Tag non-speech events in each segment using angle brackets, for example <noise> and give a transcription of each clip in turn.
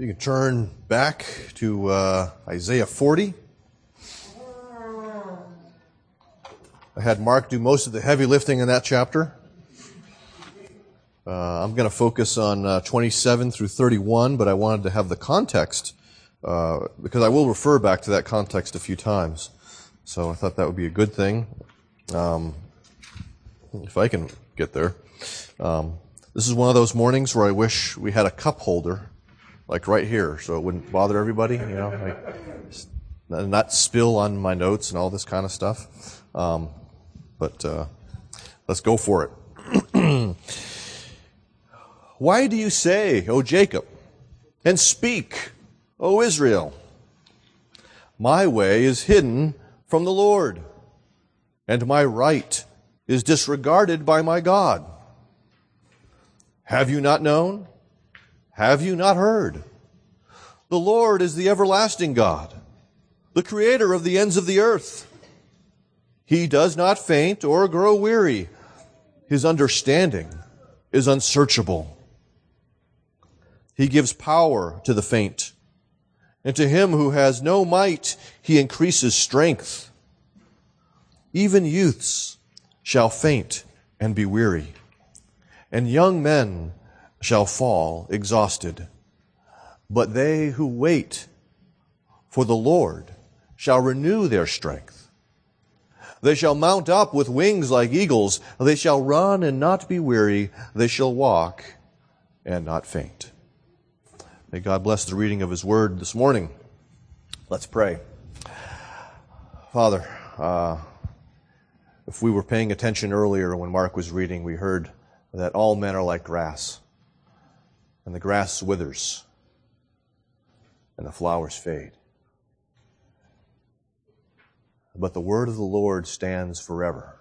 You can turn back to uh, Isaiah 40. I had Mark do most of the heavy lifting in that chapter. Uh, I'm going to focus on uh, 27 through 31, but I wanted to have the context uh, because I will refer back to that context a few times. So I thought that would be a good thing. Um, if I can get there. Um, this is one of those mornings where I wish we had a cup holder like right here, so it wouldn't bother everybody, you know, like, not spill on my notes and all this kind of stuff. Um, but uh, let's go for it. <clears throat> Why do you say, O Jacob, and speak, O Israel? My way is hidden from the Lord, and my right is disregarded by my God. Have you not known? Have you not heard? The Lord is the everlasting God, the creator of the ends of the earth. He does not faint or grow weary. His understanding is unsearchable. He gives power to the faint, and to him who has no might, he increases strength. Even youths shall faint and be weary, and young men shall fall exhausted. But they who wait for the Lord shall renew their strength. They shall mount up with wings like eagles. They shall run and not be weary. They shall walk and not faint. May God bless the reading of His Word this morning. Let's pray. Father, uh, if we were paying attention earlier when Mark was reading, we heard that all men are like grass and the grass withers, and the flowers fade. But the word of the Lord stands forever.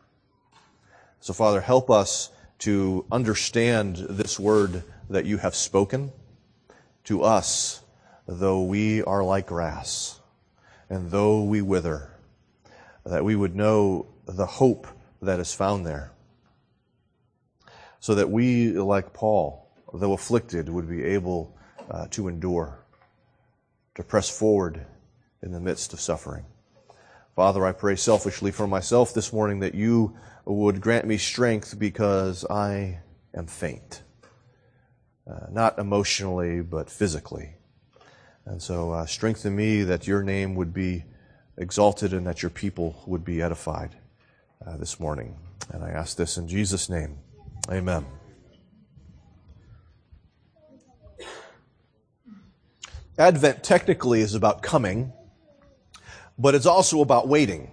So, Father, help us to understand this word that you have spoken to us, though we are like grass, and though we wither, that we would know the hope that is found there. So that we, like Paul, though afflicted, would be able uh, to endure, to press forward in the midst of suffering. Father, I pray selfishly for myself this morning that you would grant me strength because I am faint. Uh, not emotionally, but physically. And so uh, strengthen me that your name would be exalted and that your people would be edified uh, this morning. And I ask this in Jesus' name. Amen. Advent technically is about coming, but it's also about waiting.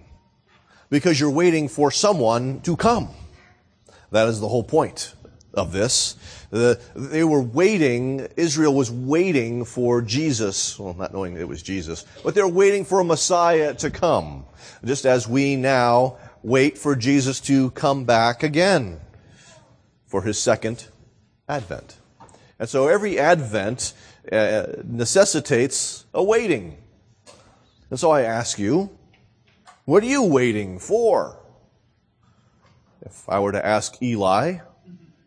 Because you're waiting for someone to come. That is the whole point of this. The, they were waiting, Israel was waiting for Jesus, well, not knowing it was Jesus, but they're waiting for a Messiah to come. Just as we now wait for Jesus to come back again for his second advent. And so every advent uh, necessitates a waiting. And so I ask you, what are you waiting for? If I were to ask Eli,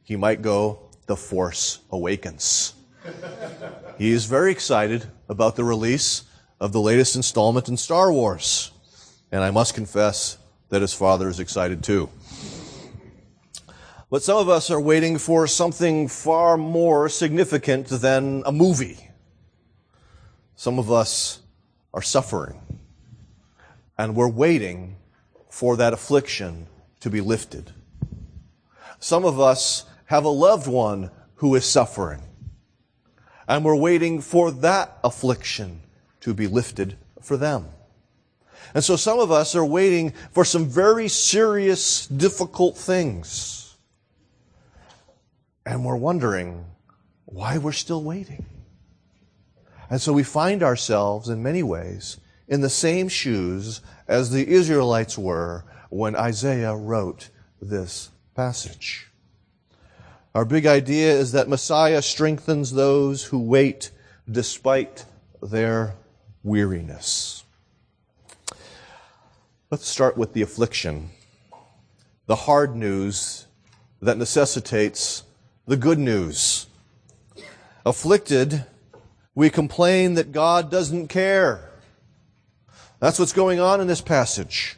he might go, The Force Awakens. <laughs> he is very excited about the release of the latest installment in Star Wars. And I must confess that his father is excited too. But some of us are waiting for something far more significant than a movie. Some of us are suffering. And we're waiting for that affliction to be lifted. Some of us have a loved one who is suffering. And we're waiting for that affliction to be lifted for them. And so some of us are waiting for some very serious, difficult things and we're wondering why we're still waiting. And so we find ourselves in many ways in the same shoes as the Israelites were when Isaiah wrote this passage. Our big idea is that Messiah strengthens those who wait despite their weariness. Let's start with the affliction, the hard news that necessitates the good news. Afflicted We complain that God doesn't care. That's what's going on in this passage.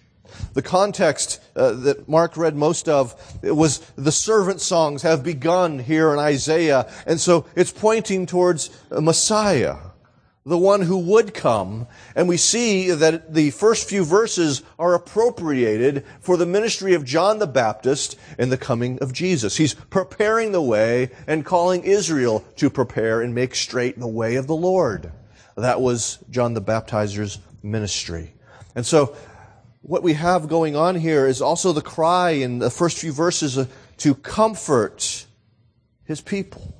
The context uh, that Mark read most of was the servant songs have begun here in Isaiah, and so it's pointing towards Messiah the one who would come. And we see that the first few verses are appropriated for the ministry of John the Baptist and the coming of Jesus. He's preparing the way and calling Israel to prepare and make straight the way of the Lord. That was John the Baptizer's ministry. And so what we have going on here is also the cry in the first few verses to comfort his people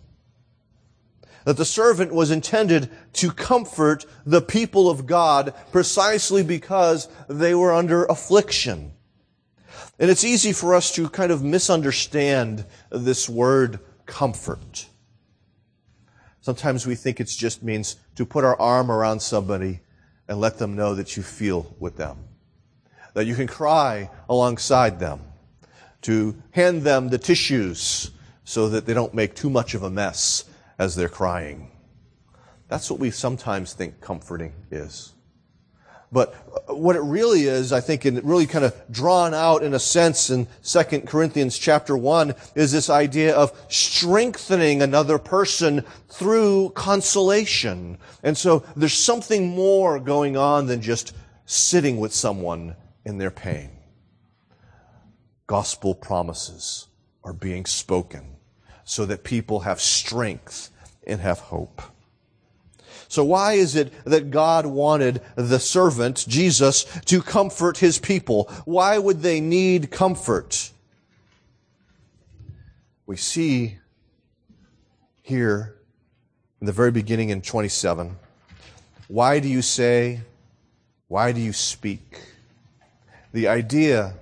that the servant was intended to comfort the people of God precisely because they were under affliction. And it's easy for us to kind of misunderstand this word comfort. Sometimes we think it just means to put our arm around somebody and let them know that you feel with them. That you can cry alongside them. To hand them the tissues so that they don't make too much of a mess as they're crying. That's what we sometimes think comforting is. But what it really is, I think, and really kind of drawn out in a sense in 2 Corinthians chapter 1 is this idea of strengthening another person through consolation. And so there's something more going on than just sitting with someone in their pain. Gospel promises are being spoken so that people have strength and have hope. So why is it that God wanted the servant, Jesus, to comfort his people? Why would they need comfort? We see here in the very beginning in 27, why do you say, why do you speak? The idea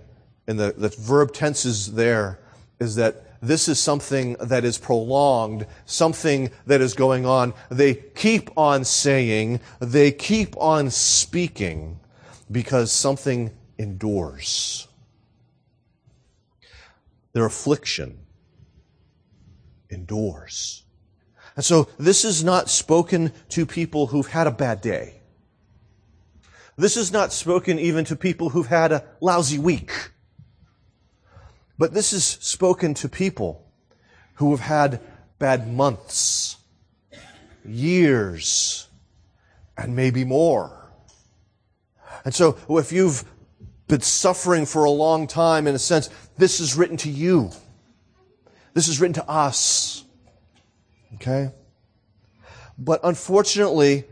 in the, the verb tenses there is that this is something that is prolonged, something that is going on. They keep on saying, they keep on speaking because something endures. Their affliction endures. And so this is not spoken to people who've had a bad day. This is not spoken even to people who've had a lousy week. But this is spoken to people who have had bad months, years, and maybe more. And so if you've been suffering for a long time, in a sense, this is written to you. This is written to us. Okay? But unfortunately,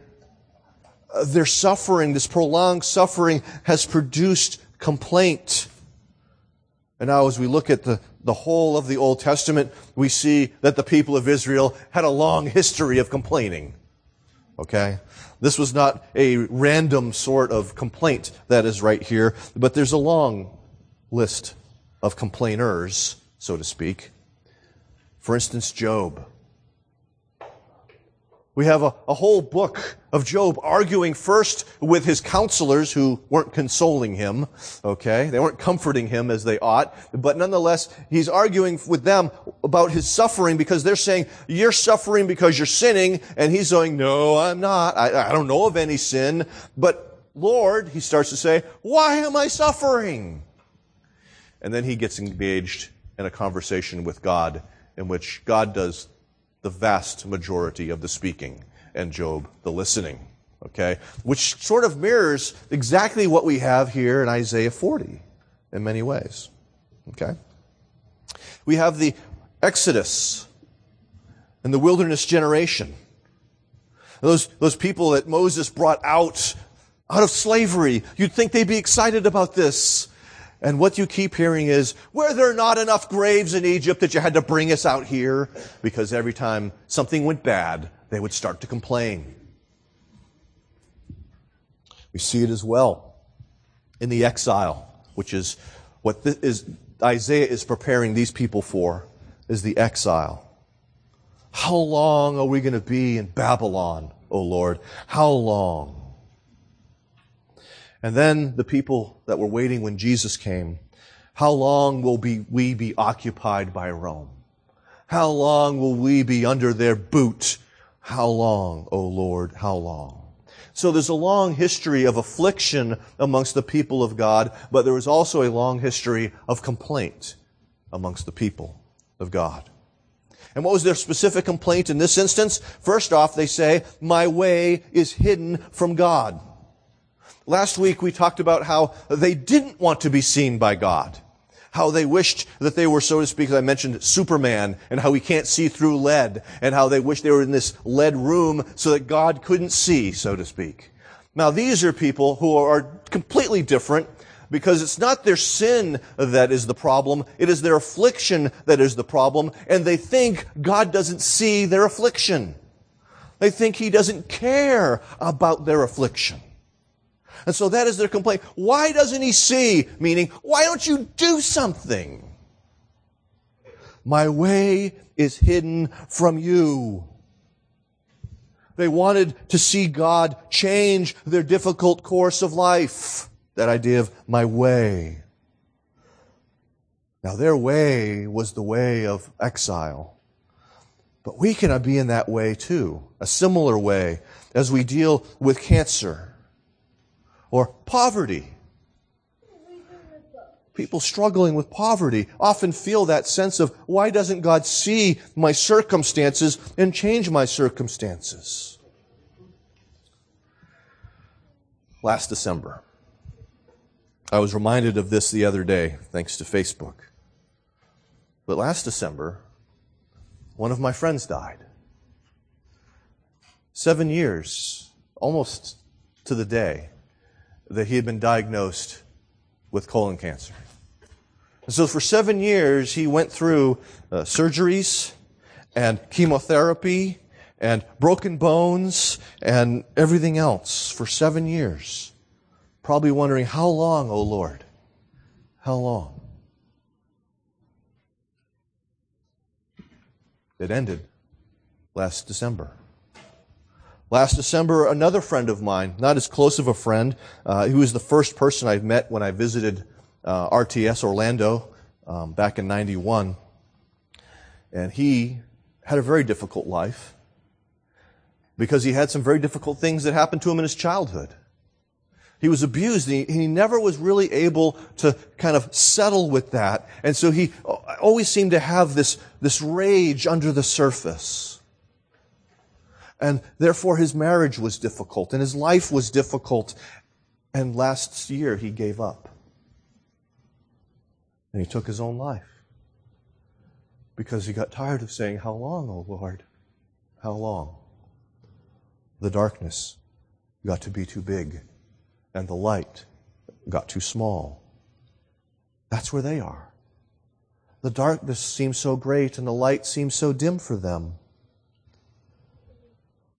their suffering, this prolonged suffering, has produced complaint and now as we look at the, the whole of the Old Testament, we see that the people of Israel had a long history of complaining. Okay? This was not a random sort of complaint that is right here, but there's a long list of complainers, so to speak. For instance, Job. We have a, a, whole book of Job arguing first with his counselors who weren't consoling him, okay? They weren't comforting him as they ought, but nonetheless, he's arguing with them about his suffering because they're saying, you're suffering because you're sinning, and he's going, no, I'm not. I, I don't know of any sin, but Lord, he starts to say, why am I suffering? And then he gets engaged in a conversation with God in which God does the vast majority of the speaking and Job the listening. Okay? Which sort of mirrors exactly what we have here in Isaiah 40 in many ways. Okay? We have the Exodus and the wilderness generation. Those, those people that Moses brought out, out of slavery. You'd think they'd be excited about this. And what you keep hearing is, were there not enough graves in Egypt that you had to bring us out here? Because every time something went bad, they would start to complain. We see it as well in the exile, which is what is, Isaiah is preparing these people for, is the exile. How long are we going to be in Babylon, O Lord? How long? And then the people that were waiting when Jesus came, how long will be, we be occupied by Rome? How long will we be under their boot? How long, O Lord, how long? So there's a long history of affliction amongst the people of God, but there was also a long history of complaint amongst the people of God. And what was their specific complaint in this instance? First off, they say, my way is hidden from God. Last week we talked about how they didn't want to be seen by God. How they wished that they were, so to speak, as I mentioned, Superman, and how he can't see through lead, and how they wish they were in this lead room so that God couldn't see, so to speak. Now these are people who are completely different because it's not their sin that is the problem, it is their affliction that is the problem, and they think God doesn't see their affliction. They think He doesn't care about their affliction. And so that is their complaint. Why doesn't He see? Meaning, why don't you do something? My way is hidden from you. They wanted to see God change their difficult course of life. That idea of my way. Now, their way was the way of exile. But we can be in that way too, a similar way as we deal with cancer or poverty. People struggling with poverty often feel that sense of why doesn't God see my circumstances and change my circumstances? Last December, I was reminded of this the other day, thanks to Facebook. But last December, one of my friends died. Seven years, almost to the day, that he had been diagnosed with colon cancer. And so for seven years, he went through uh, surgeries and chemotherapy and broken bones and everything else for seven years probably wondering, How long, O Lord? How long? It ended last December. Last December, another friend of mine, not as close of a friend, uh, who was the first person I met when I visited uh, RTS Orlando um, back in 91. And he had a very difficult life because he had some very difficult things that happened to him in his childhood. He was abused and he, he, never was really able to kind of settle with that. And so he always seemed to have this, this rage under the surface. And therefore his marriage was difficult and his life was difficult. And last year he gave up. And he took his own life. Because he got tired of saying, How long, O Lord? How long? The darkness got to be too big and the light got too small. That's where they are. The darkness seems so great and the light seems so dim for them.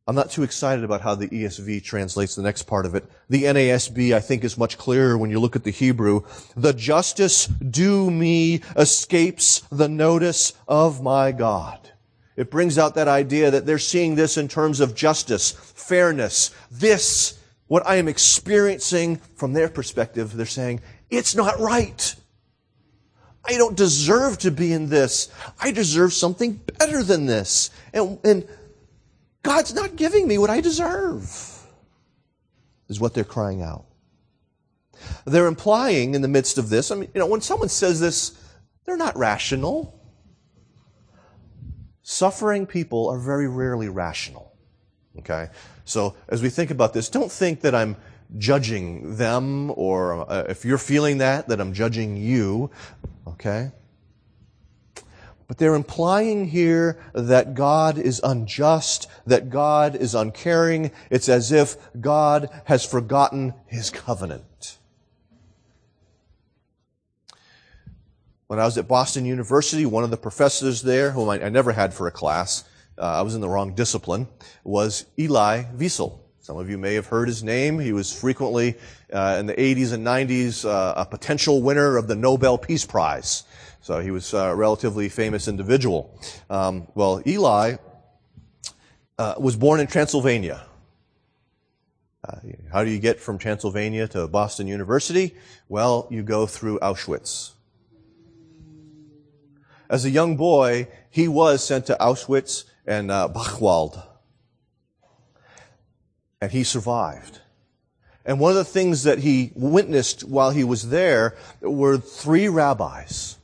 I'm not too excited about how the ESV translates the next part of it. The NASB, I think, is much clearer when you look at the Hebrew. The justice due me escapes the notice of my God. It brings out that idea that they're seeing this in terms of justice, fairness. This what I am experiencing from their perspective, they're saying, it's not right. I don't deserve to be in this. I deserve something better than this. And, and God's not giving me what I deserve, is what they're crying out. They're implying in the midst of this, I mean, you know, when someone says this, they're not rational. Suffering people are very rarely rational. Okay? So as we think about this, don't think that I'm judging them or uh, if you're feeling that, that I'm judging you. Okay? But they're implying here that God is unjust, that God is uncaring. It's as if God has forgotten his covenant. When I was at Boston University, one of the professors there, whom I, I never had for a class, uh, I was in the wrong discipline, was Elie Wiesel. Some of you may have heard his name. He was frequently uh, in the 80s and 90s uh, a potential winner of the Nobel Peace Prize. So he was a relatively famous individual. Um, well, Elie uh, was born in Transylvania. Uh, how do you get from Transylvania to Boston University? Well, you go through Auschwitz. As a young boy, he was sent to Auschwitz and uh, Buchenwald. And he survived. And one of the things that he witnessed while he was there were three rabbis.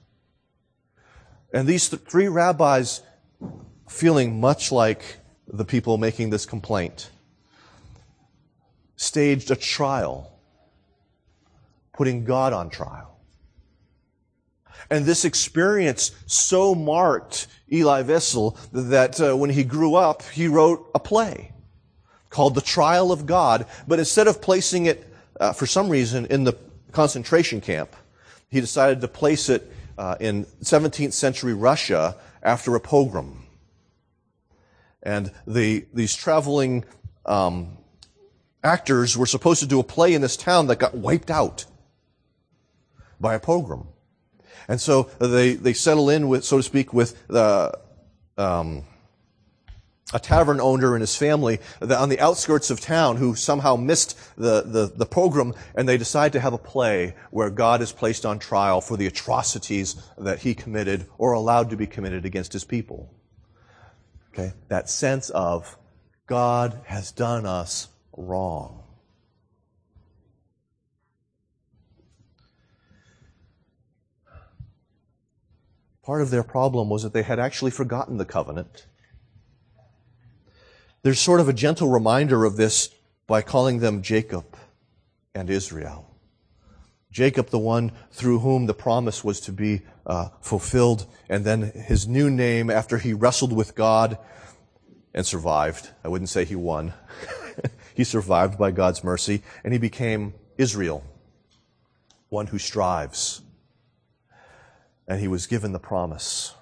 And these th- three rabbis feeling much like the people making this complaint staged a trial, putting God on trial. And this experience so marked Elie Wiesel that uh, when he grew up, he wrote a play called The Trial of God, but instead of placing it, uh, for some reason, in the concentration camp, he decided to place it uh, in 17th century Russia after a pogrom. And the, these traveling um, actors were supposed to do a play in this town that got wiped out by a pogrom. And so they, they settle in with, so to speak, with the, um, a tavern owner and his family on the outskirts of town who somehow missed the, the, the pogrom and they decide to have a play where God is placed on trial for the atrocities that he committed or allowed to be committed against his people. Okay? That sense of God has done us wrong. Part of their problem was that they had actually forgotten the covenant. There's sort of a gentle reminder of this by calling them Jacob and Israel. Jacob, the one through whom the promise was to be uh, fulfilled, and then his new name after he wrestled with God and survived. I wouldn't say he won. <laughs> he survived by God's mercy, and he became Israel, one who strives. And he was given the promise.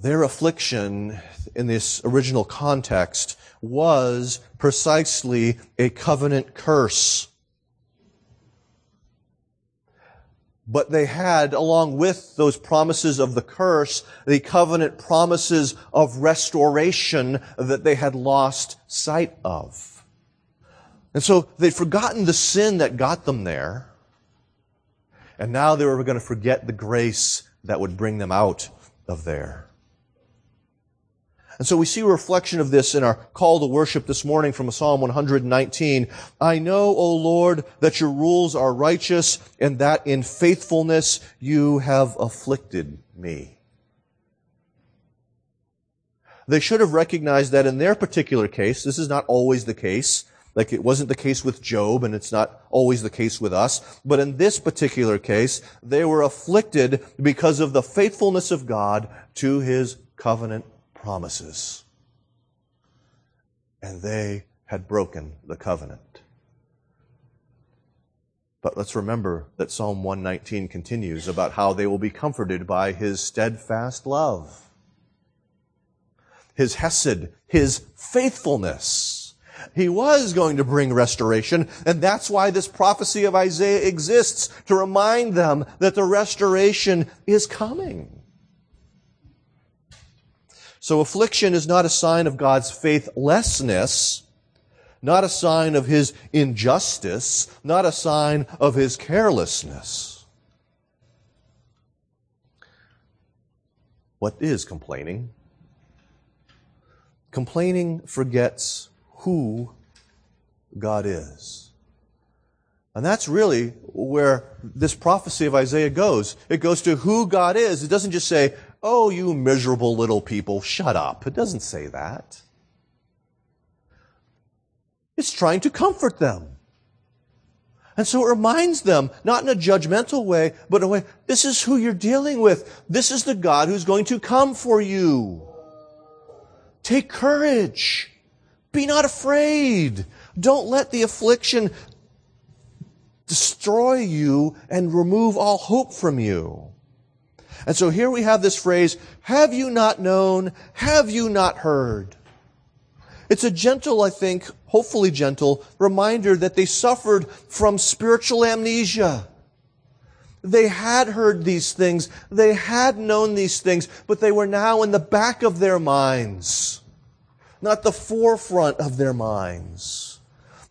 Their affliction in this original context was precisely a covenant curse. But they had, along with those promises of the curse, the covenant promises of restoration that they had lost sight of. And so they'd forgotten the sin that got them there. And now they were going to forget the grace that would bring them out of there. And so we see a reflection of this in our call to worship this morning from Psalm 119. I know, O Lord, that your rules are righteous and that in faithfulness you have afflicted me. They should have recognized that in their particular case, this is not always the case, like it wasn't the case with Job and it's not always the case with us, but in this particular case, they were afflicted because of the faithfulness of God to his covenant promises. And they had broken the covenant. But let's remember that Psalm 119 continues about how they will be comforted by his steadfast love, his hesed, his faithfulness. He was going to bring restoration, and that's why this prophecy of Isaiah exists, to remind them that the restoration is coming. So affliction is not a sign of God's faithlessness, not a sign of his injustice, not a sign of his carelessness. What is complaining? Complaining forgets who God is. And that's really where this prophecy of Isaiah goes. It goes to who God is. It doesn't just say, Oh, you miserable little people, shut up. It doesn't say that. It's trying to comfort them. And so it reminds them, not in a judgmental way, but in a way, this is who you're dealing with. This is the God who's going to come for you. Take courage. Be not afraid. Don't let the affliction destroy you and remove all hope from you. And so here we have this phrase, have you not known? Have you not heard? It's a gentle, I think, hopefully gentle reminder that they suffered from spiritual amnesia. They had heard these things. They had known these things, but they were now in the back of their minds, not the forefront of their minds.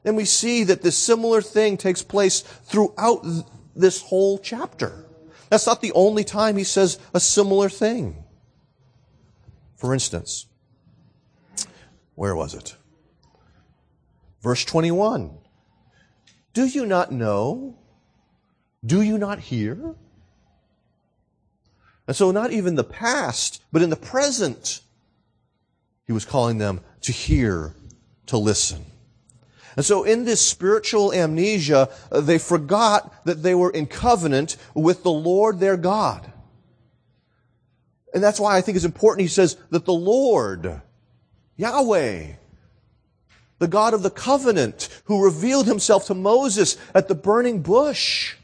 And we see that this similar thing takes place throughout this whole chapter. That's not the only time he says a similar thing. For instance, Where was it? Verse 21. Do you not know? Do you not hear? And so not even the past, but in the present, he was calling them to hear, to listen. And so in this spiritual amnesia, uh, they forgot that they were in covenant with the Lord their God. And that's why I think it's important he says that the Lord, Yahweh, the God of the covenant, who revealed himself to Moses at the burning bush.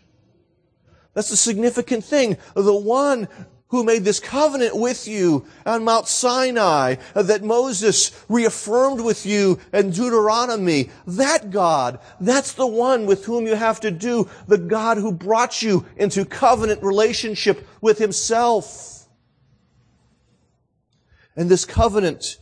That's the significant thing. The one who made this covenant with you on Mount Sinai uh, that Moses reaffirmed with you in Deuteronomy. That God, that's the one with whom you have to do, the God who brought you into covenant relationship with himself. And this covenant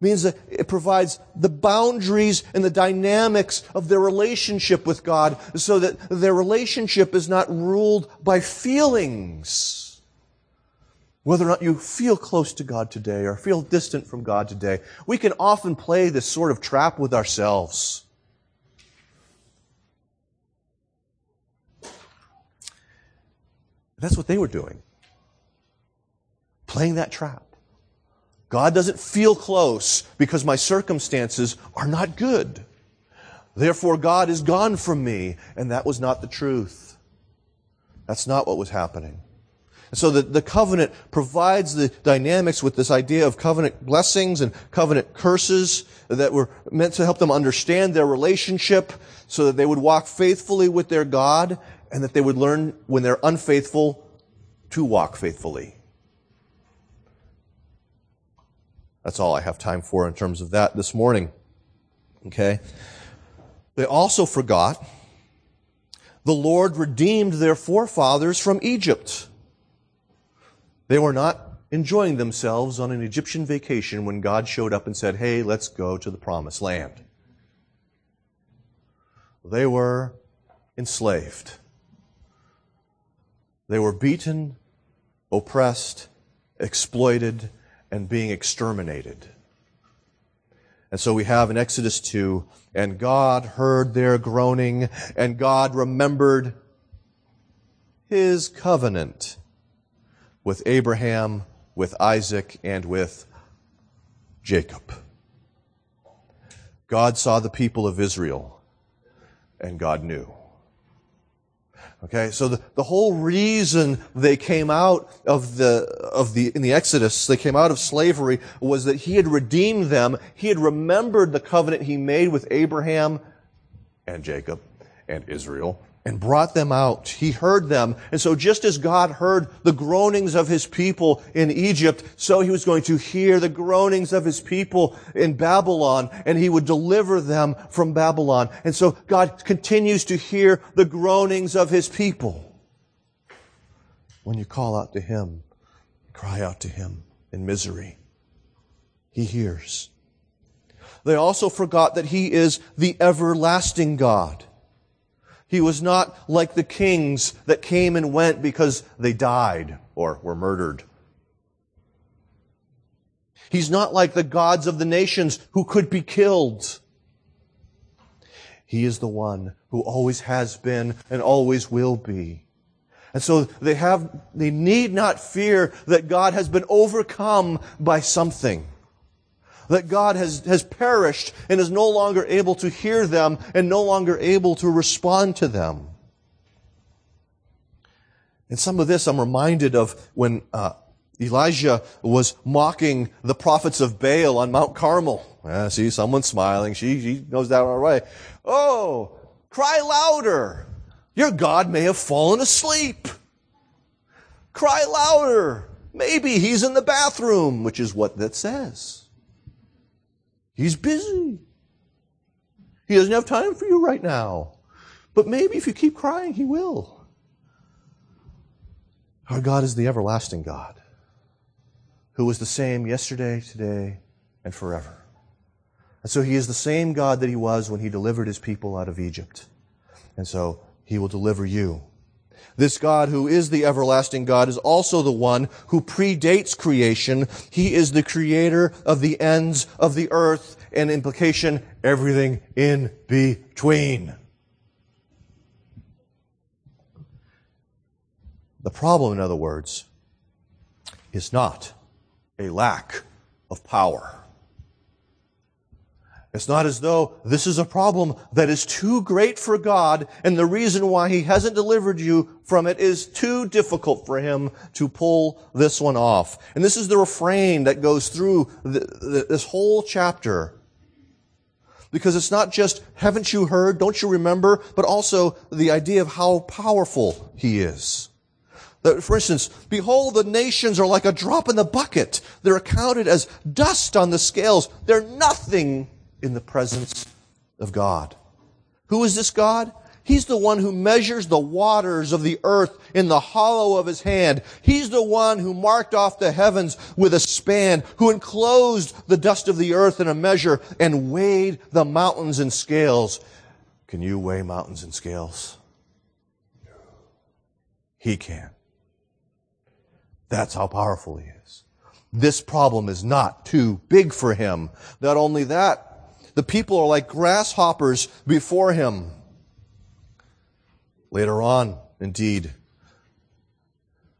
means that it provides the boundaries and the dynamics of their relationship with God so that their relationship is not ruled by feelings whether or not you feel close to God today or feel distant from God today, we can often play this sort of trap with ourselves. That's what they were doing. Playing that trap. God doesn't feel close because my circumstances are not good. Therefore, God is gone from me. And that was not the truth. That's not what was happening. And so the, the covenant provides the dynamics with this idea of covenant blessings and covenant curses that were meant to help them understand their relationship so that they would walk faithfully with their God and that they would learn when they're unfaithful to walk faithfully. That's all I have time for in terms of that this morning. Okay? They also forgot the Lord redeemed their forefathers from Egypt. They were not enjoying themselves on an Egyptian vacation when God showed up and said, Hey, let's go to the promised land. They were enslaved. They were beaten, oppressed, exploited, and being exterminated. And so we have in Exodus 2, and God heard their groaning, and God remembered his covenant with Abraham, with Isaac, and with Jacob. God saw the people of Israel, and God knew. Okay, so the, the whole reason they came out of the, of the, in the Exodus, they came out of slavery was that he had redeemed them. He had remembered the covenant he made with Abraham and Jacob and Israel and brought them out. He heard them. And so just as God heard the groanings of his people in Egypt, so he was going to hear the groanings of his people in Babylon and he would deliver them from Babylon. And so God continues to hear the groanings of his people. When you call out to him, cry out to him in misery. He hears. They also forgot that he is the everlasting God. He was not like the kings that came and went because they died or were murdered. He's not like the gods of the nations who could be killed. He is the one who always has been and always will be. And so they have, they need not fear that God has been overcome by something that God has, has perished and is no longer able to hear them and no longer able to respond to them. And some of this I'm reminded of when uh, Elijah was mocking the prophets of Baal on Mount Carmel. Yeah, see, someone's smiling. She, she goes down our way. Oh, cry louder. Your God may have fallen asleep. Cry louder. Maybe he's in the bathroom, which is what that says. He's busy. He doesn't have time for you right now. But maybe if you keep crying, He will. Our God is the everlasting God who was the same yesterday, today, and forever. And so He is the same God that He was when He delivered His people out of Egypt. And so He will deliver you. This God who is the everlasting God is also the one who predates creation. He is the creator of the ends of the earth and implication, everything in between. The problem, in other words, is not a lack of power. It's not as though this is a problem that is too great for God and the reason why He hasn't delivered you from it is too difficult for Him to pull this one off. And this is the refrain that goes through the, the, this whole chapter. Because it's not just, haven't you heard, don't you remember, but also the idea of how powerful He is. That, for instance, behold, the nations are like a drop in the bucket. They're accounted as dust on the scales. They're nothing in the presence of God. Who is this God? He's the one who measures the waters of the earth in the hollow of his hand. He's the one who marked off the heavens with a span, who enclosed the dust of the earth in a measure and weighed the mountains in scales. Can you weigh mountains in scales? No. He can. That's how powerful he is. This problem is not too big for him. Not only that, the people are like grasshoppers before him. Later on, indeed,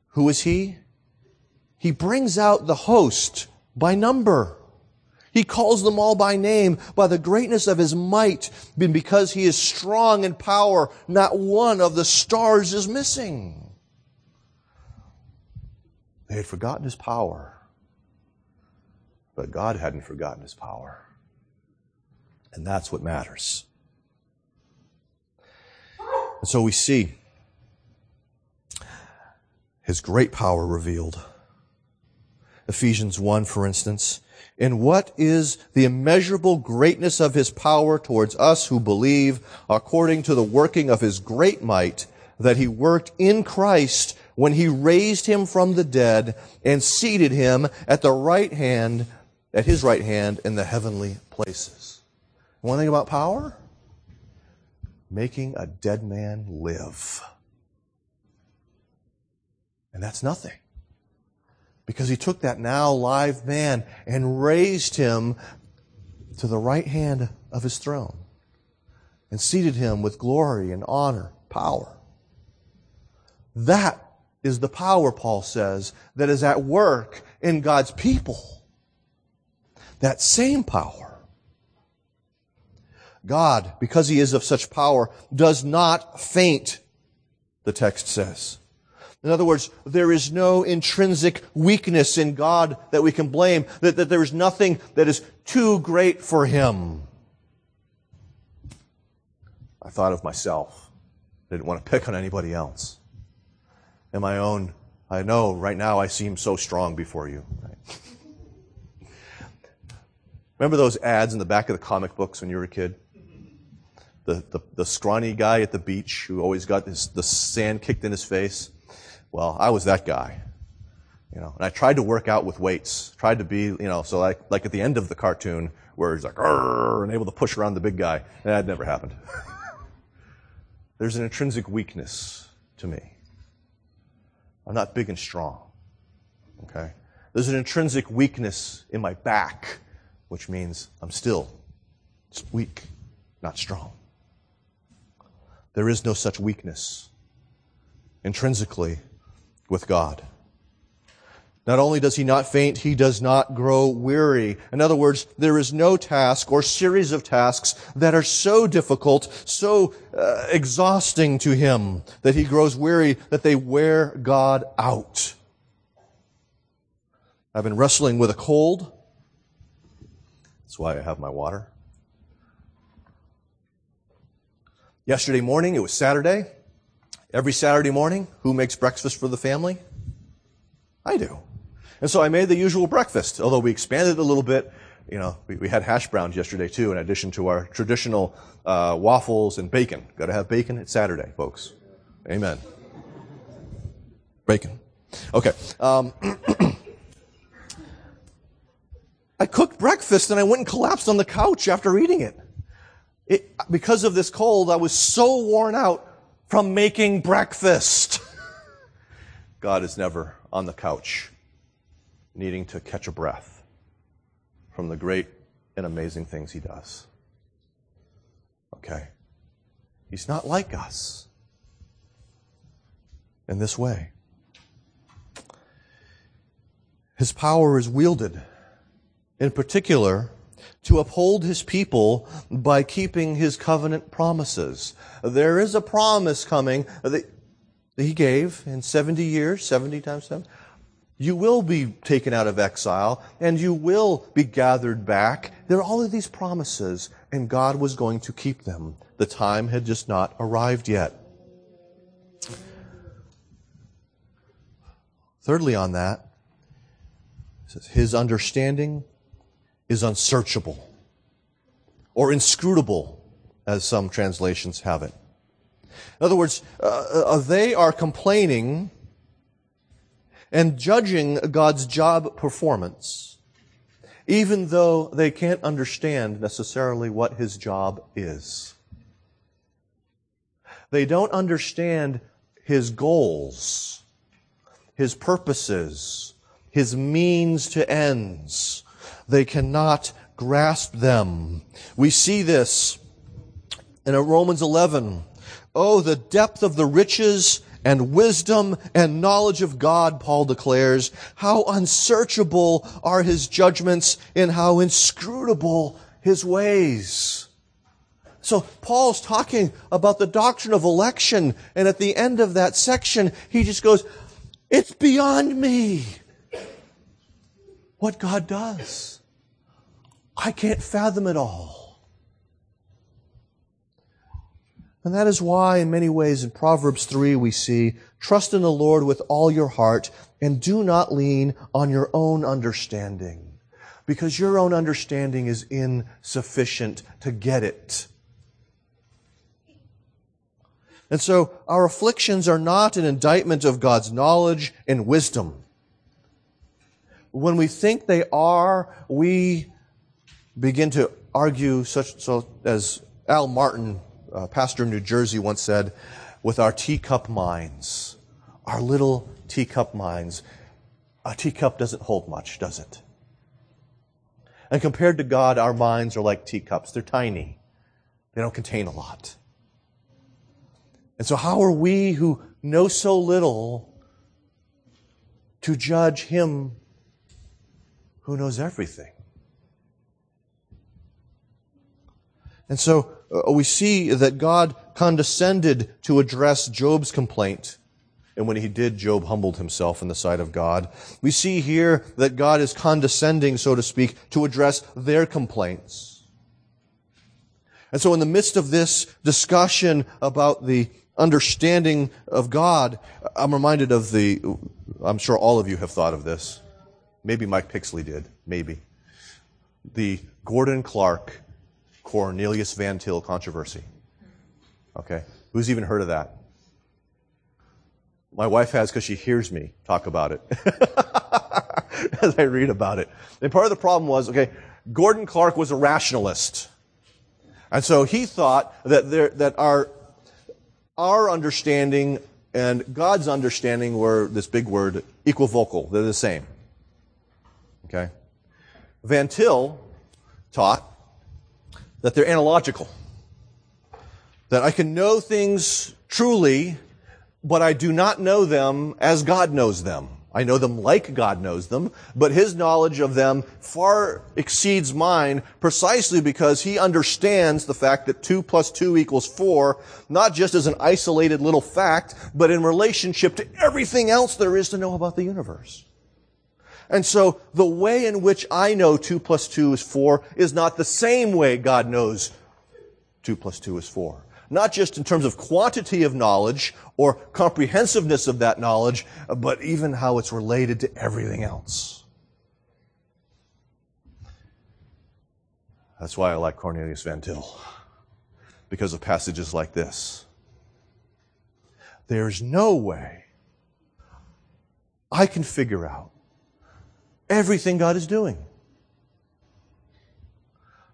who is he? He brings out the host by number. He calls them all by name, by the greatness of his might, and because he is strong in power, not one of the stars is missing. They had forgotten his power, but God hadn't forgotten his power. And that's what matters. And so we see his great power revealed. Ephesians 1, for instance. In what is the immeasurable greatness of his power towards us who believe, according to the working of his great might, that he worked in Christ when he raised him from the dead and seated him at the right hand, at his right hand in the heavenly places. One thing about power? Making a dead man live. And that's nothing. Because he took that now live man and raised him to the right hand of his throne and seated him with glory and honor, power. That is the power, Paul says, that is at work in God's people. That same power God, because he is of such power, does not faint, the text says. In other words, there is no intrinsic weakness in God that we can blame, that, that there is nothing that is too great for him. I thought of myself. I didn't want to <laughs> pick on anybody else. And my own, I know right now I seem so strong before you. Right? <laughs> Remember those ads in the back of the comic books when you were a kid? The, the, the scrawny guy at the beach who always got his, the sand kicked in his face. Well, I was that guy. You know, and I tried to work out with weights. Tried to be, you know, so like, like at the end of the cartoon where he's like, and able to push around the big guy. And that never happened. <laughs> There's an intrinsic weakness to me. I'm not big and strong. Okay? There's an intrinsic weakness in my back, which means I'm still weak, not strong. There is no such weakness intrinsically with God. Not only does he not faint, he does not grow weary. In other words, there is no task or series of tasks that are so difficult, so uh, exhausting to him that he grows weary, that they wear God out. I've been wrestling with a cold. That's why I have my water. Yesterday morning, it was Saturday. Every Saturday morning, who makes breakfast for the family? I do. And so I made the usual breakfast, although we expanded a little bit. You know, we, we had hash browns yesterday too, in addition to our traditional uh, waffles and bacon. Got to have bacon. It's Saturday, folks. Amen. Bacon. Okay. Um, <clears throat> I cooked breakfast and I went and collapsed on the couch after eating it. It, because of this cold, I was so worn out from making breakfast. <laughs> God is never on the couch needing to catch a breath from the great and amazing things he does. Okay? He's not like us in this way. His power is wielded, in particular, to uphold his people by keeping his covenant promises. There is a promise coming that he gave in 70 years, 70 times 7. You will be taken out of exile and you will be gathered back. There are all of these promises and God was going to keep them. The time had just not arrived yet. Thirdly, on that, His understanding is unsearchable or inscrutable, as some translations have it. In other words, uh, uh, they are complaining and judging God's job performance, even though they can't understand necessarily what his job is. They don't understand his goals, his purposes, his means to ends. They cannot grasp them. We see this in Romans 11. Oh, the depth of the riches and wisdom and knowledge of God, Paul declares. How unsearchable are his judgments and how inscrutable his ways. So Paul's talking about the doctrine of election, and at the end of that section, he just goes, It's beyond me what God does. I can't fathom it all. And that is why, in many ways, in Proverbs 3, we see, trust in the Lord with all your heart and do not lean on your own understanding. Because your own understanding is insufficient to get it. And so our afflictions are not an indictment of God's knowledge and wisdom when we think they are, we begin to argue such so as Al Martin, uh, pastor in New Jersey, once said, with our teacup minds, our little teacup minds. A teacup doesn't hold much, does it? And compared to God, our minds are like teacups. They're tiny. They don't contain a lot. And so how are we who know so little to judge Him who knows everything. And so uh, we see that God condescended to address Job's complaint. And when he did, Job humbled himself in the sight of God. We see here that God is condescending, so to speak, to address their complaints. And so in the midst of this discussion about the understanding of God, I'm reminded of the, I'm sure all of you have thought of this. Maybe Mike Pixley did. Maybe. The Gordon Clark Cornelius Van Til controversy. Okay. Who's even heard of that? My wife has because she hears me talk about it <laughs> as I read about it. And part of the problem was, okay, Gordon Clark was a rationalist. And so he thought that there, that our, our understanding and God's understanding were this big word, equivocal. They're the same. Okay? Van Til taught that they're analogical. That I can know things truly, but I do not know them as God knows them. I know them like God knows them, but his knowledge of them far exceeds mine precisely because he understands the fact that 2 plus 2 equals 4, not just as an isolated little fact, but in relationship to everything else there is to know about the universe. And so the way in which I know 2 plus 2 is 4 is not the same way God knows 2 plus 2 is 4. Not just in terms of quantity of knowledge or comprehensiveness of that knowledge, but even how it's related to everything else. That's why I like Cornelius Van Til. Because of passages like this. There's no way I can figure out everything God is doing.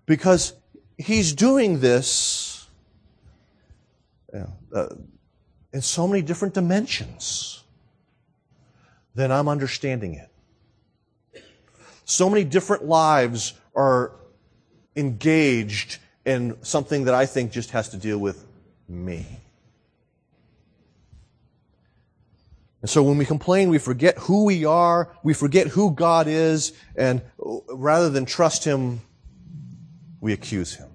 Because He's doing this. Uh, in so many different dimensions than I'm understanding it. So many different lives are engaged in something that I think just has to deal with me. And so when we complain, we forget who we are, we forget who God is, and rather than trust Him, we accuse Him.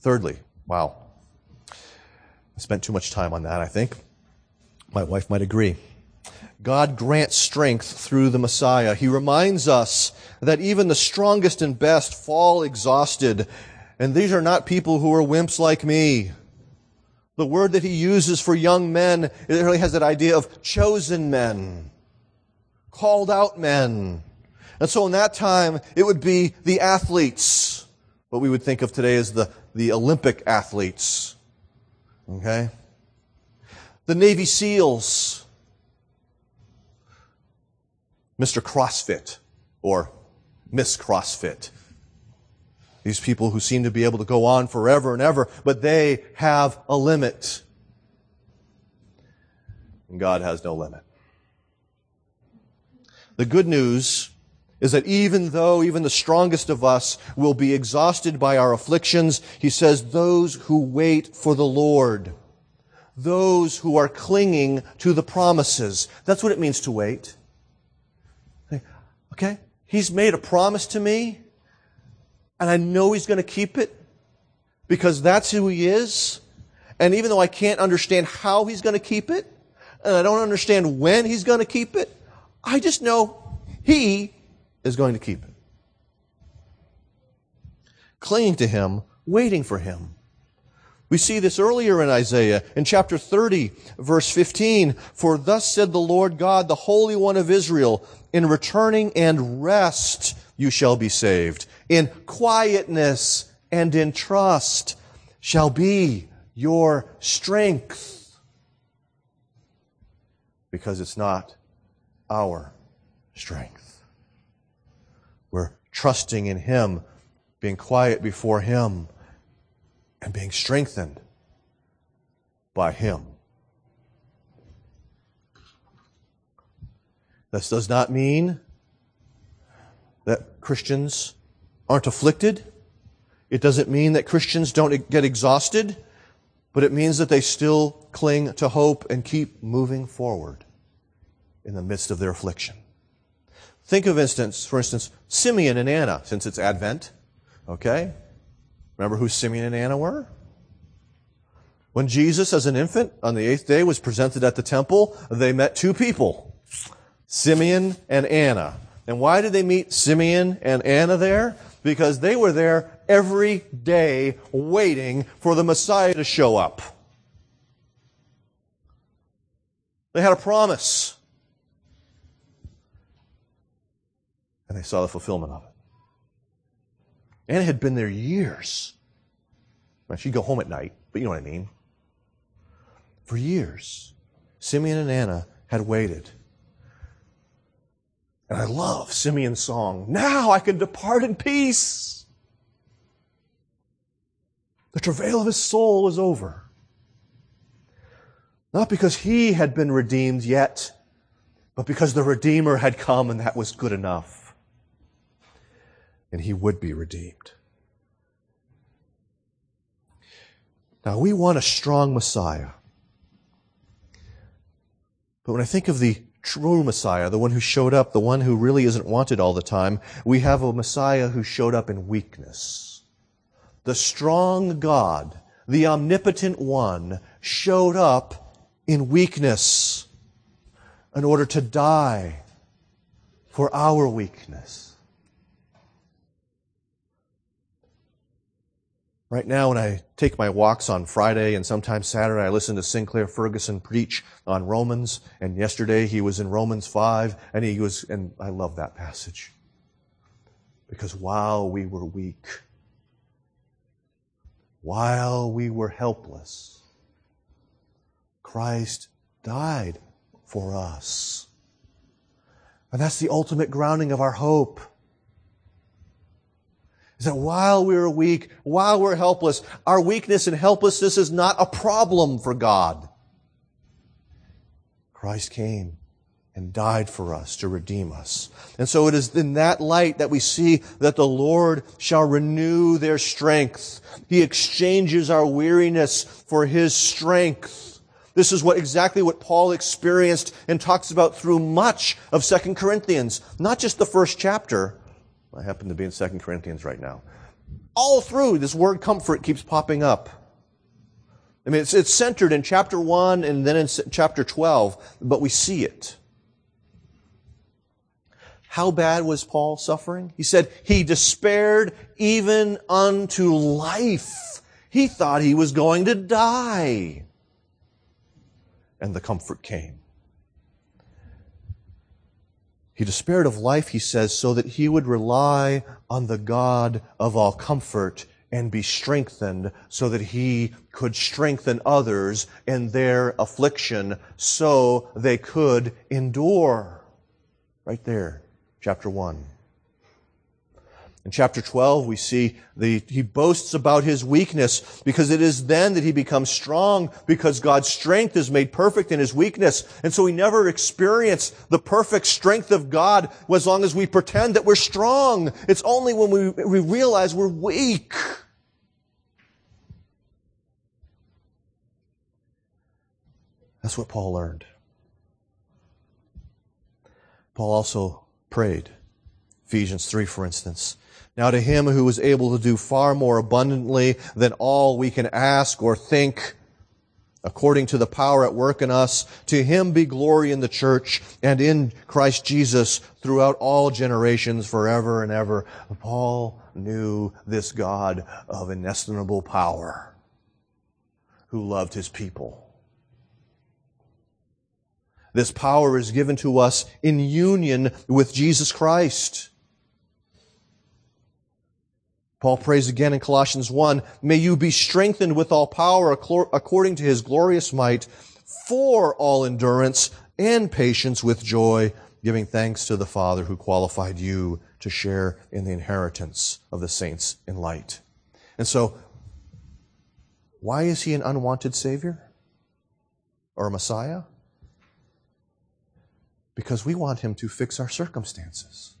Thirdly, wow. I spent too much time on that, I think. My wife might agree. God grants strength through the Messiah. He reminds us that even the strongest and best fall exhausted. And these are not people who are wimps like me. The word that he uses for young men, it really has that idea of chosen men, called out men. And so in that time, it would be the athletes, what we would think of today as the, the Olympic athletes. Okay? The Navy SEALs, Mr. CrossFit or Miss CrossFit. These people who seem to be able to go on forever and ever, but they have a limit. And God has no limit. The good news is that even though even the strongest of us will be exhausted by our afflictions, he says, those who wait for the Lord, those who are clinging to the promises. That's what it means to wait. Okay? He's made a promise to me, and I know He's going to keep it because that's who He is. And even though I can't understand how He's going to keep it, and I don't understand when He's going to keep it, I just know He is going to keep it. Clinging to Him, waiting for Him. We see this earlier in Isaiah in chapter 30 verse 15. For thus said the Lord God, the Holy One of Israel, in returning and rest you shall be saved. In quietness and in trust shall be your strength. Because it's not our strength. We're trusting in Him, being quiet before Him, and being strengthened by Him. This does not mean that Christians aren't afflicted. It doesn't mean that Christians don't get exhausted, but it means that they still cling to hope and keep moving forward in the midst of their affliction. Think of instance, for instance, Simeon and Anna, since it's Advent. Okay? Remember who Simeon and Anna were? When Jesus, as an infant, on the eighth day was presented at the temple, they met two people. Simeon and Anna. And why did they meet Simeon and Anna there? Because they were there every day waiting for the Messiah to show up. They had a promise. And they saw the fulfillment of it. Anna had been there years. Well, she'd go home at night, but you know what I mean. For years, Simeon and Anna had waited and I love Simeon's song, Now I can depart in peace. The travail of his soul is over. Not because he had been redeemed yet, but because the Redeemer had come and that was good enough. And he would be redeemed. Now we want a strong Messiah. But when I think of the true Messiah, the one who showed up, the one who really isn't wanted all the time. We have a Messiah who showed up in weakness. The strong God, the omnipotent one, showed up in weakness in order to die for our weakness. Right now, when I take my walks on Friday and sometimes Saturday, I listen to Sinclair Ferguson preach on Romans. And yesterday he was in Romans 5 and he was, and I love that passage. Because while we were weak, while we were helpless, Christ died for us. And that's the ultimate grounding of our hope. Is that while we're weak, while we're helpless, our weakness and helplessness is not a problem for God. Christ came and died for us to redeem us. And so it is in that light that we see that the Lord shall renew their strength. He exchanges our weariness for His strength. This is what exactly what Paul experienced and talks about through much of 2 Corinthians. Not just the first chapter. I happen to be in 2 Corinthians right now. All through, this word comfort keeps popping up. I mean, it's, it's centered in chapter 1 and then in chapter 12, but we see it. How bad was Paul suffering? He said he despaired even unto life. He thought he was going to die. And the comfort came. He despaired of life, he says, so that he would rely on the God of all comfort and be strengthened so that he could strengthen others in their affliction so they could endure. Right there chapter 1. In chapter 12, we see the, he boasts about his weakness because it is then that he becomes strong because God's strength is made perfect in his weakness. And so we never experience the perfect strength of God as long as we pretend that we're strong. It's only when we, we realize we're weak. That's what Paul learned. Paul also prayed. Ephesians 3, for instance. Now to him who is able to do far more abundantly than all we can ask or think, according to the power at work in us, to him be glory in the church and in Christ Jesus throughout all generations forever and ever. Paul knew this God of inestimable power who loved his people this power is given to us in union with Jesus Christ. Paul prays again in Colossians 1, may you be strengthened with all power according to his glorious might for all endurance and patience with joy, giving thanks to the Father who qualified you to share in the inheritance of the saints in light. And so, why is he an unwanted Savior? Or a Messiah? Because we want Him to fix our circumstances.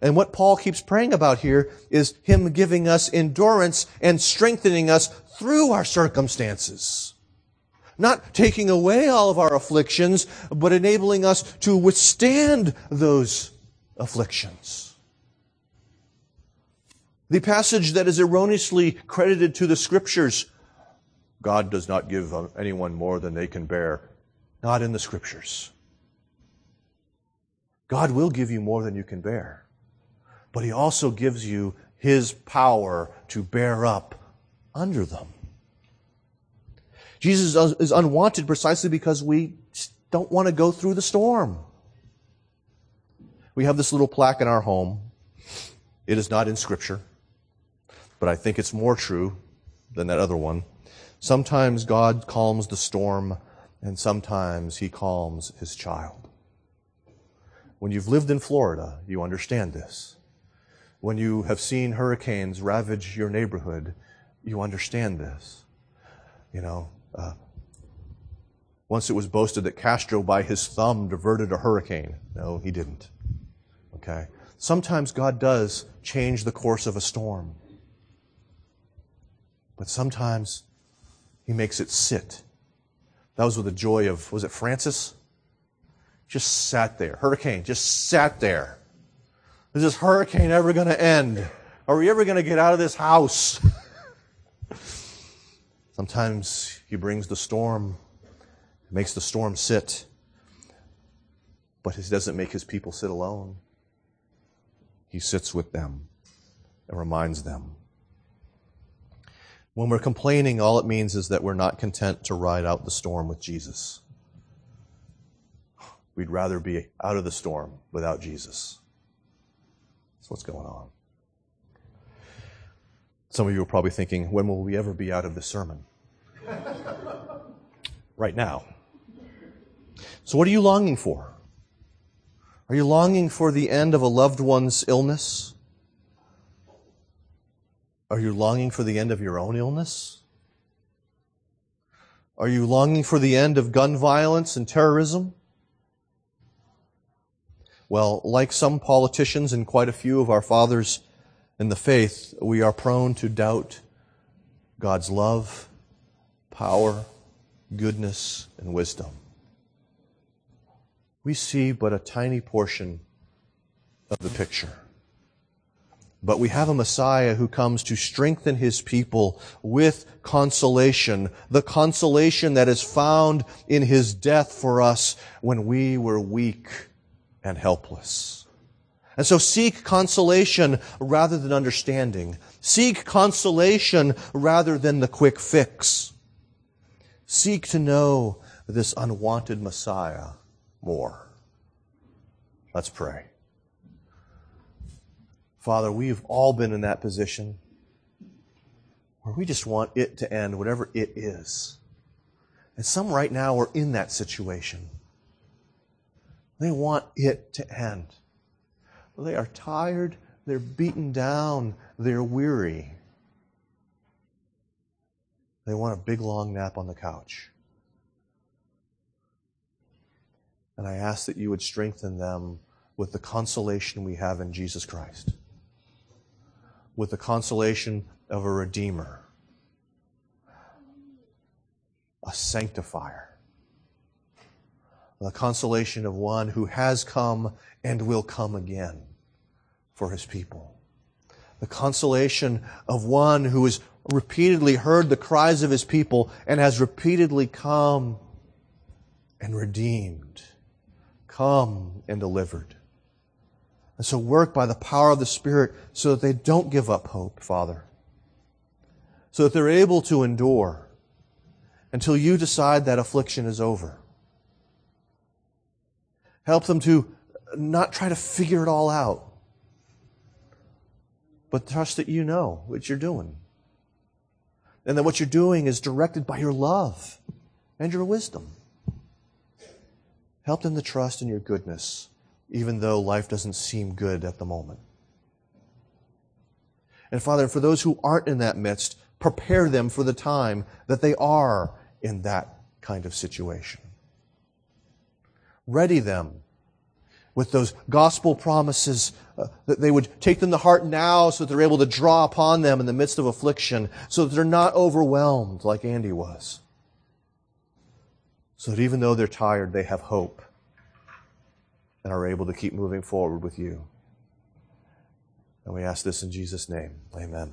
And what Paul keeps praying about here is Him giving us endurance and strengthening us through our circumstances. Not taking away all of our afflictions, but enabling us to withstand those afflictions. The passage that is erroneously credited to the scriptures, God does not give uh, anyone more than they can bear. Not in the scriptures. God will give you more than you can bear. But He also gives you His power to bear up under them. Jesus is unwanted precisely because we don't want to go through the storm. We have this little plaque in our home. It is not in Scripture, but I think it's more true than that other one. Sometimes God calms the storm, and sometimes He calms His child. When you've lived in Florida, you understand this. When you have seen hurricanes ravage your neighborhood, you understand this. You know, uh, once it was boasted that Castro, by his thumb, diverted a hurricane. No, he didn't. Okay? Sometimes God does change the course of a storm. But sometimes he makes it sit. That was with the joy of, was it Frances? just sat there. Hurricane just sat there. Is this hurricane ever going to end? Are we ever going to get out of this house? <laughs> Sometimes he brings the storm, makes the storm sit, but he doesn't make his people sit alone. He sits with them and reminds them. When we're complaining, all it means is that we're not content to ride out the storm with Jesus. We'd rather be out of the storm without Jesus. What's going on. Some of you are probably thinking, when will we ever be out of this sermon? <laughs> right now. So, what are you longing for? Are you longing for the end of a loved one's illness? Are you longing for the end of your own illness? Are you longing for the end of gun violence and terrorism? Well, like some politicians and quite a few of our fathers in the faith, we are prone to doubt God's love, power, goodness, and wisdom. We see but a tiny portion of the picture. But we have a Messiah who comes to strengthen his people with consolation, the consolation that is found in his death for us when we were weak and helpless. And so seek consolation rather than understanding. Seek consolation rather than the quick fix. Seek to know this unwanted Messiah more. Let's pray. Father, we've all been in that position where we just want it to end, whatever it is. And some right now are in that situation. They want it to end. They are tired, they're beaten down, they're weary. They want a big long nap on the couch. And I ask that you would strengthen them with the consolation we have in Jesus Christ with the consolation of a Redeemer, a sanctifier, the consolation of one who has come and will come again for his people. The consolation of one who has repeatedly heard the cries of his people and has repeatedly come and redeemed, come and delivered. And so work by the power of the Spirit so that they don't give up hope, Father. So that they're able to endure until you decide that affliction is over. Help them to not try to figure it all out, but trust that you know what you're doing. And that what you're doing is directed by your love and your wisdom. Help them to trust in your goodness even though life doesn't seem good at the moment. And Father, for those who aren't in that midst, prepare them for the time that they are in that kind of situation. Ready them with those gospel promises uh, that they would take them to heart now so that they're able to draw upon them in the midst of affliction so that they're not overwhelmed like Andy was. So that even though they're tired, they have hope and are able to keep moving forward with you. And we ask this in Jesus' name. Amen.